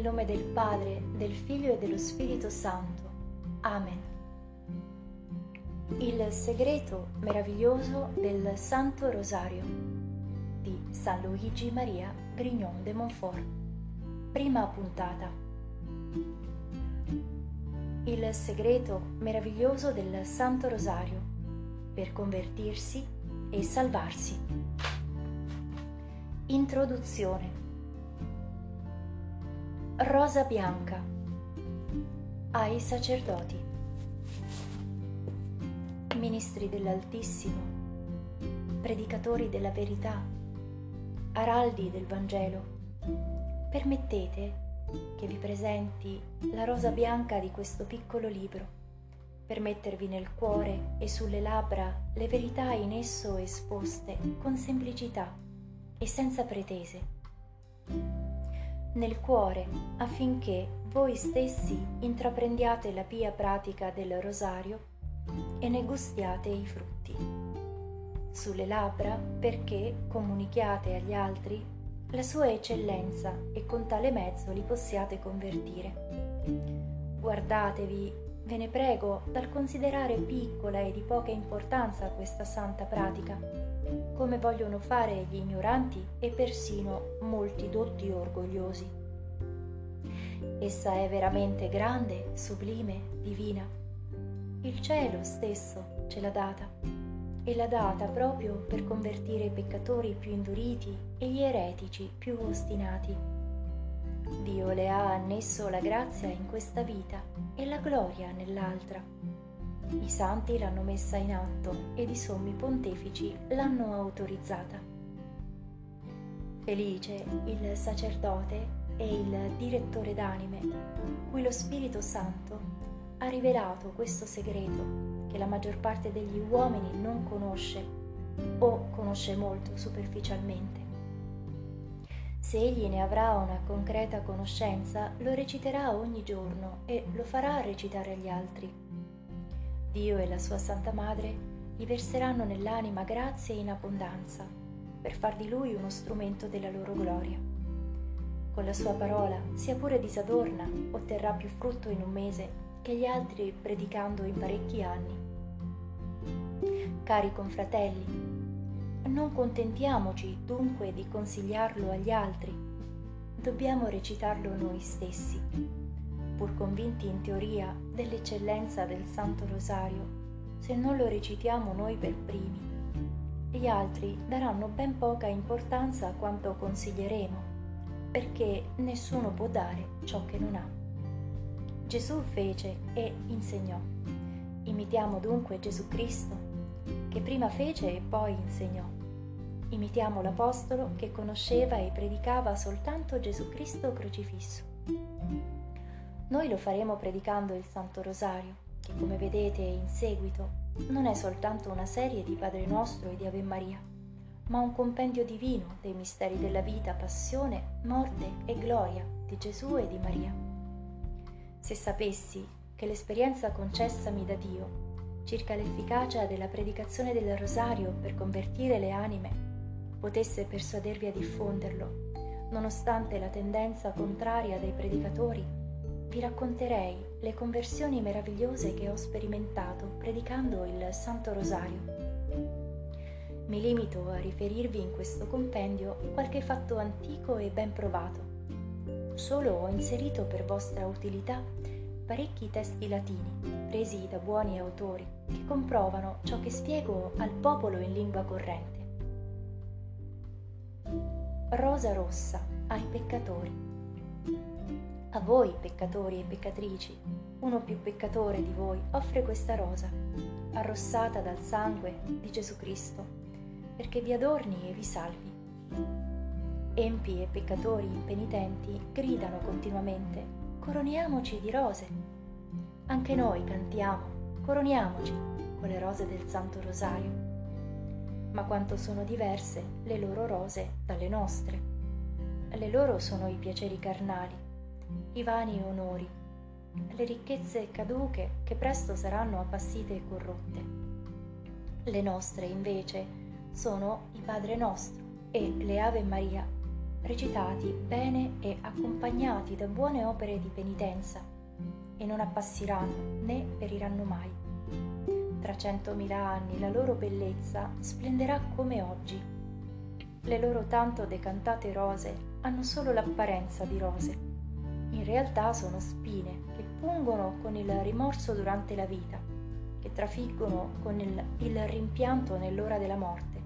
Nel nome del Padre, del Figlio e dello Spirito Santo. Amen. Il segreto meraviglioso del Santo Rosario di San Luigi Maria Grignon de Montfort. Prima puntata. Il segreto meraviglioso del Santo Rosario per convertirsi e salvarsi. Introduzione. Rosa bianca. Ai sacerdoti, ministri dell'Altissimo, predicatori della verità, araldi del Vangelo, permettete che vi presenti la rosa bianca di questo piccolo libro, per mettervi nel cuore e sulle labbra le verità in esso esposte con semplicità e senza pretese nel cuore affinché voi stessi intraprendiate la pia pratica del rosario e ne gustiate i frutti. Sulle labbra perché comunichiate agli altri la sua eccellenza e con tale mezzo li possiate convertire. Guardatevi, ve ne prego, dal considerare piccola e di poca importanza questa santa pratica come vogliono fare gli ignoranti e persino molti dotti orgogliosi. Essa è veramente grande, sublime, divina. Il cielo stesso ce l'ha data e l'ha data proprio per convertire i peccatori più induriti e gli eretici più ostinati. Dio le ha annesso la grazia in questa vita e la gloria nell'altra i santi l'hanno messa in atto ed i sommi pontefici l'hanno autorizzata. Felice il sacerdote e il direttore d'anime, cui lo Spirito Santo ha rivelato questo segreto che la maggior parte degli uomini non conosce o conosce molto superficialmente. Se egli ne avrà una concreta conoscenza, lo reciterà ogni giorno e lo farà recitare agli altri Dio e la sua Santa Madre gli verseranno nell'anima grazie in abbondanza per far di lui uno strumento della loro gloria. Con la sua parola, sia pure disadorna, otterrà più frutto in un mese che gli altri predicando in parecchi anni. Cari confratelli, non contentiamoci dunque di consigliarlo agli altri, dobbiamo recitarlo noi stessi pur convinti in teoria dell'eccellenza del Santo Rosario, se non lo recitiamo noi per primi. Gli altri daranno ben poca importanza a quanto consiglieremo, perché nessuno può dare ciò che non ha. Gesù fece e insegnò. Imitiamo dunque Gesù Cristo, che prima fece e poi insegnò. Imitiamo l'Apostolo che conosceva e predicava soltanto Gesù Cristo crocifisso. Noi lo faremo predicando il Santo Rosario, che come vedete in seguito non è soltanto una serie di Padre Nostro e di Ave Maria, ma un compendio divino dei misteri della vita, passione, morte e gloria di Gesù e di Maria. Se sapessi che l'esperienza concessami da Dio circa l'efficacia della predicazione del Rosario per convertire le anime potesse persuadervi a diffonderlo, nonostante la tendenza contraria dei predicatori vi racconterei le conversioni meravigliose che ho sperimentato predicando il Santo Rosario. Mi limito a riferirvi in questo compendio qualche fatto antico e ben provato. Solo ho inserito per vostra utilità parecchi testi latini, presi da buoni autori, che comprovano ciò che spiego al popolo in lingua corrente. Rosa rossa ai peccatori. A voi, peccatori e peccatrici, uno più peccatore di voi offre questa rosa, arrossata dal sangue di Gesù Cristo, perché vi adorni e vi salvi. Empi e peccatori impenitenti gridano continuamente, coroniamoci di rose. Anche noi cantiamo, coroniamoci con le rose del Santo Rosario. Ma quanto sono diverse le loro rose dalle nostre. Le loro sono i piaceri carnali i vani onori, le ricchezze caduche che presto saranno appassite e corrotte. Le nostre, invece, sono il Padre nostro e le Ave Maria, recitati bene e accompagnati da buone opere di penitenza, e non appassiranno né periranno mai. Tra centomila anni la loro bellezza splenderà come oggi. Le loro tanto decantate rose hanno solo l'apparenza di rose. In realtà sono spine che pungono con il rimorso durante la vita, che trafiggono con il, il rimpianto nell'ora della morte,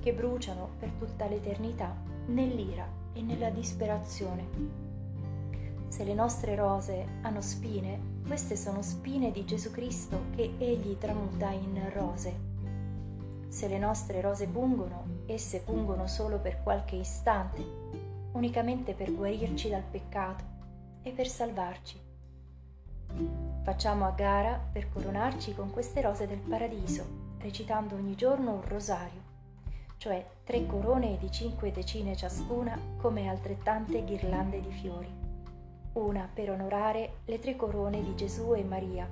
che bruciano per tutta l'eternità nell'ira e nella disperazione. Se le nostre rose hanno spine, queste sono spine di Gesù Cristo che Egli tramuta in rose. Se le nostre rose pungono, esse pungono solo per qualche istante, unicamente per guarirci dal peccato e per salvarci. Facciamo a gara per coronarci con queste rose del paradiso, recitando ogni giorno un rosario, cioè tre corone di cinque decine ciascuna come altrettante ghirlande di fiori una per onorare le tre corone di Gesù e Maria,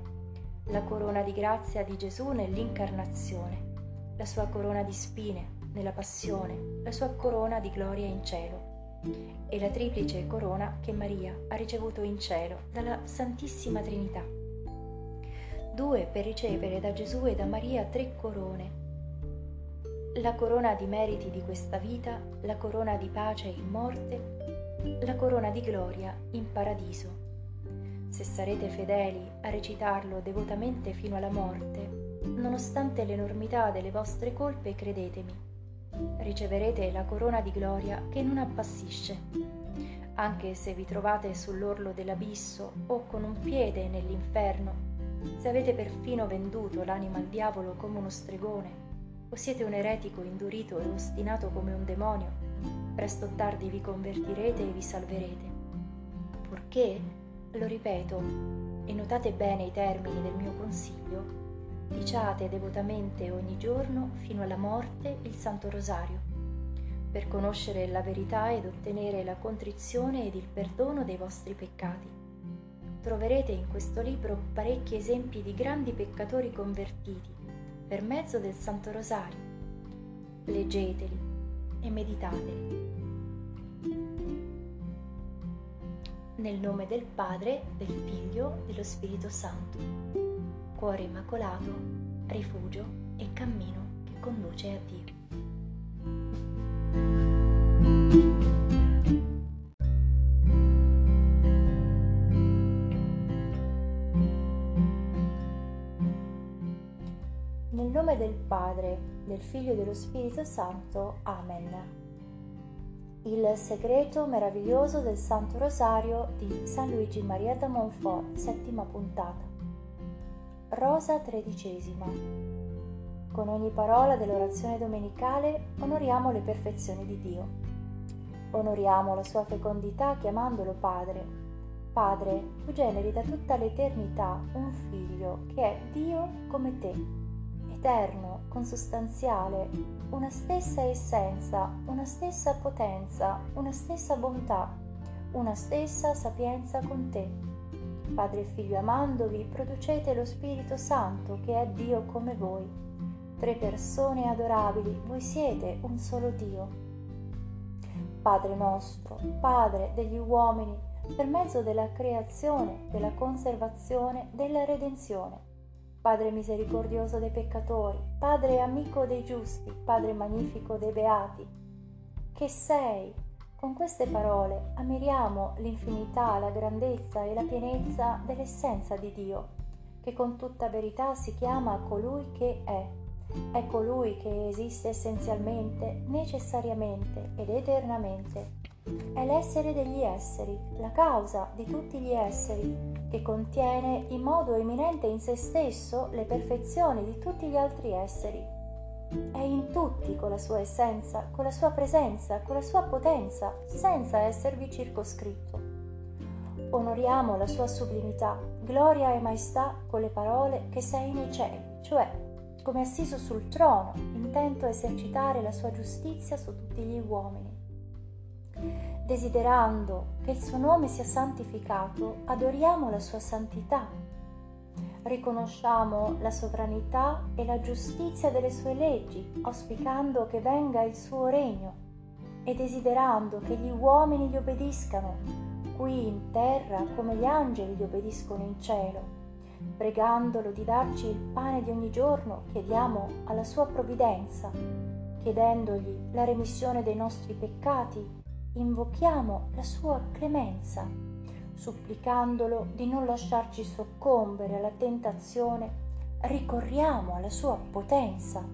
la corona di grazia di Gesù nell'incarnazione, la sua corona di spine nella passione, la sua corona di gloria in cielo e la triplice corona che Maria ha ricevuto in cielo dalla Santissima Trinità. Due per ricevere da Gesù e da Maria tre corone. La corona di meriti di questa vita, la corona di pace in morte la corona di gloria in paradiso. Se sarete fedeli a recitarlo devotamente fino alla morte, nonostante l'enormità delle vostre colpe, credetemi, riceverete la corona di gloria che non appassisce. Anche se vi trovate sull'orlo dell'abisso o con un piede nell'inferno, se avete perfino venduto l'anima al diavolo come uno stregone, o siete un eretico indurito e ostinato come un demonio, presto o tardi vi convertirete e vi salverete. Purché, lo ripeto, e notate bene i termini del mio consiglio, diciate devotamente ogni giorno fino alla morte il Santo Rosario, per conoscere la verità ed ottenere la contrizione ed il perdono dei vostri peccati. Troverete in questo libro parecchi esempi di grandi peccatori convertiti per mezzo del Santo Rosario. Leggeteli e meditateli. Nel nome del Padre, del Figlio, dello Spirito Santo. Cuore immacolato, rifugio e cammino che conduce a Dio. Nel nome del Padre, del Figlio e dello Spirito Santo. Amen. Il segreto meraviglioso del Santo Rosario di San Luigi Maria da Montfort, settima puntata. Rosa tredicesima. Con ogni parola dell'orazione domenicale onoriamo le perfezioni di Dio. Onoriamo la sua fecondità chiamandolo Padre. Padre, tu generi da tutta l'eternità un figlio che è Dio come te eterno, consustanziale, una stessa essenza, una stessa potenza, una stessa bontà, una stessa sapienza con te. Padre e Figlio amandovi, producete lo Spirito Santo che è Dio come voi. Tre persone adorabili, voi siete un solo Dio. Padre nostro, Padre degli uomini, per mezzo della creazione, della conservazione, della redenzione Padre misericordioso dei peccatori, Padre amico dei giusti, Padre magnifico dei beati, che sei. Con queste parole ammiriamo l'infinità, la grandezza e la pienezza dell'essenza di Dio, che con tutta verità si chiama colui che è. È colui che esiste essenzialmente, necessariamente ed eternamente è l'essere degli esseri, la causa di tutti gli esseri, che contiene in modo eminente in se stesso le perfezioni di tutti gli altri esseri. È in tutti con la sua essenza, con la sua presenza, con la sua potenza, senza esservi circoscritto. Onoriamo la sua sublimità, gloria e maestà con le parole che sei nei cieli, cioè come assiso sul trono, intento a esercitare la sua giustizia su tutti gli uomini. Desiderando che il suo nome sia santificato, adoriamo la sua santità. Riconosciamo la sovranità e la giustizia delle sue leggi, auspicando che venga il suo regno. e desiderando che gli uomini gli obbediscano, qui in terra come gli angeli gli obbediscono in cielo. Pregandolo di darci il pane di ogni giorno, chiediamo alla sua provvidenza, chiedendogli la remissione dei nostri peccati, invochiamo la sua clemenza, supplicandolo di non lasciarci soccombere alla tentazione, ricorriamo alla sua potenza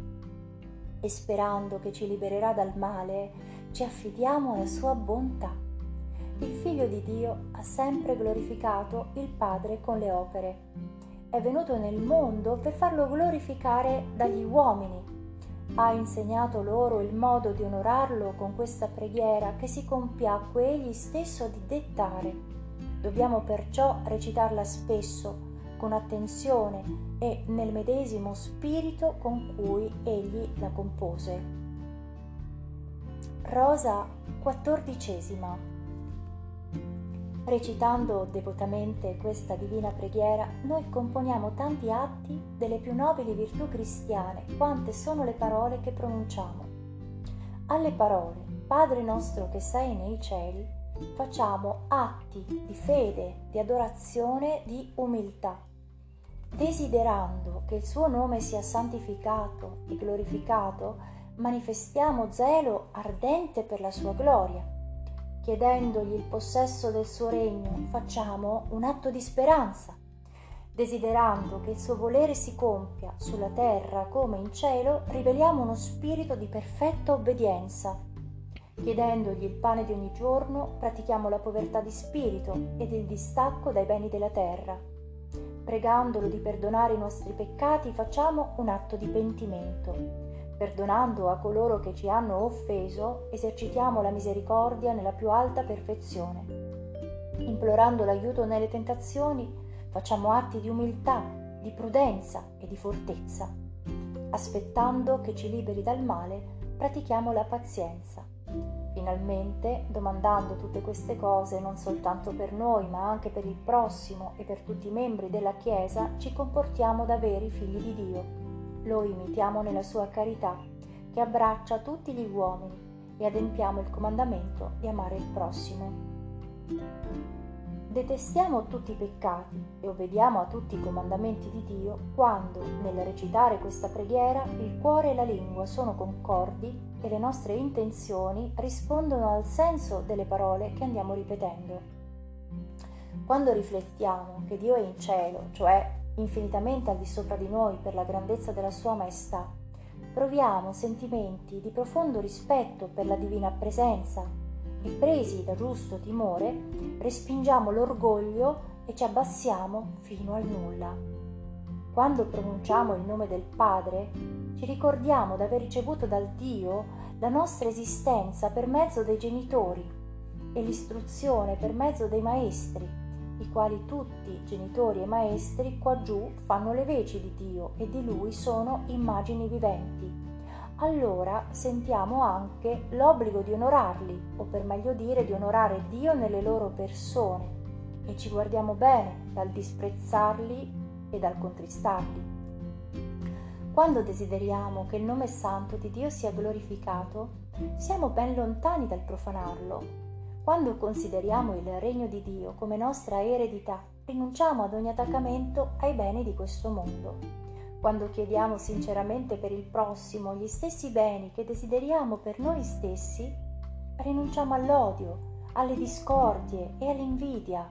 e sperando che ci libererà dal male, ci affidiamo alla sua bontà. Il Figlio di Dio ha sempre glorificato il Padre con le opere. È venuto nel mondo per farlo glorificare dagli uomini. Ha insegnato loro il modo di onorarlo con questa preghiera che si compiacque egli stesso di dettare. Dobbiamo perciò recitarla spesso, con attenzione e nel medesimo spirito con cui egli la compose. Rosa quattordicesima. Recitando devotamente questa divina preghiera, noi componiamo tanti atti delle più nobili virtù cristiane, quante sono le parole che pronunciamo. Alle parole Padre nostro che sei nei cieli, facciamo atti di fede, di adorazione, di umiltà, desiderando che il suo nome sia santificato e glorificato manifestiamo zelo ardente per la sua gloria. Chiedendogli il possesso del suo regno, facciamo un atto di speranza. Desiderando che il suo volere si compia sulla terra come in cielo, riveliamo uno spirito di perfetta obbedienza. Chiedendogli il pane di ogni giorno, pratichiamo la povertà di spirito ed il distacco dai beni della terra. Pregandolo di perdonare i nostri peccati, facciamo un atto di pentimento Perdonando a coloro che ci hanno offeso, esercitiamo la misericordia nella più alta perfezione. Implorando l'aiuto nelle tentazioni, facciamo atti di umiltà, di prudenza e di fortezza. Aspettando che ci liberi dal male, pratichiamo la pazienza. Finalmente, domandando tutte queste cose non soltanto per noi, ma anche per il prossimo e per tutti i membri della Chiesa, ci comportiamo da veri figli di Dio lo imitiamo nella sua carità, che abbraccia tutti gli uomini, e adempiamo il comandamento di amare il prossimo. Detestiamo tutti i peccati e obbediamo a tutti i comandamenti di Dio quando, nel recitare questa preghiera, il cuore e la lingua sono concordi e le nostre intenzioni rispondono al senso delle parole che andiamo ripetendo. Quando riflettiamo che Dio è in cielo, cioè infinitamente al di sopra di noi per la grandezza della sua maestà, proviamo sentimenti di profondo rispetto per la divina presenza e presi da giusto timore respingiamo l'orgoglio e ci abbassiamo fino al nulla. Quando pronunciamo il nome del Padre, ci ricordiamo d'aver ricevuto dal Dio la nostra esistenza per mezzo dei genitori e l'istruzione per mezzo dei maestri i quali tutti, genitori e maestri, qua giù fanno le veci di Dio e di Lui sono immagini viventi. Allora sentiamo anche l'obbligo di onorarli, o per meglio dire di onorare Dio nelle loro persone, e ci guardiamo bene dal disprezzarli e dal contristarli. Quando desideriamo che il nome santo di Dio sia glorificato, siamo ben lontani dal profanarlo quando consideriamo il regno di Dio come nostra eredità, rinunciamo ad ogni attaccamento ai beni di questo mondo. Quando chiediamo sinceramente per il prossimo gli stessi beni che desideriamo per noi stessi, rinunciamo all'odio, alle discordie e all'invidia.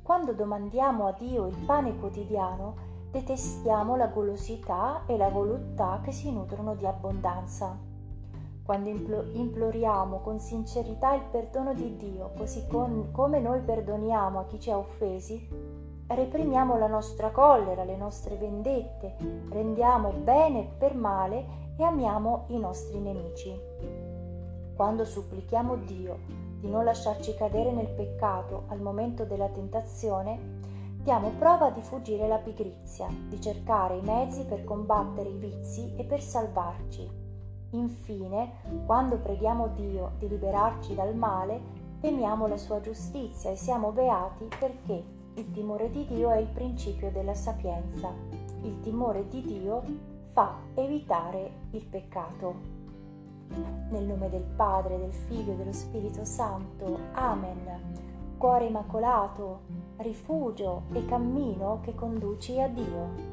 Quando domandiamo a Dio il pane quotidiano, detestiamo la golosità e la voluttà che si nutrono di abbondanza quando imploriamo con sincerità il perdono di Dio, così con, come noi perdoniamo a chi ci ha offesi, reprimiamo la nostra collera, le nostre vendette, rendiamo bene per male e amiamo i nostri nemici. Quando supplichiamo Dio di non lasciarci cadere nel peccato al momento della tentazione, diamo prova di fuggire la pigrizia, di cercare i mezzi per combattere i vizi e per salvarci Infine, quando preghiamo Dio di liberarci dal male, temiamo la sua giustizia e siamo beati perché il timore di Dio è il principio della sapienza. Il timore di Dio fa evitare il peccato. Nel nome del Padre, del Figlio e dello Spirito Santo. Amen. Cuore immacolato, rifugio e cammino che conduci a Dio.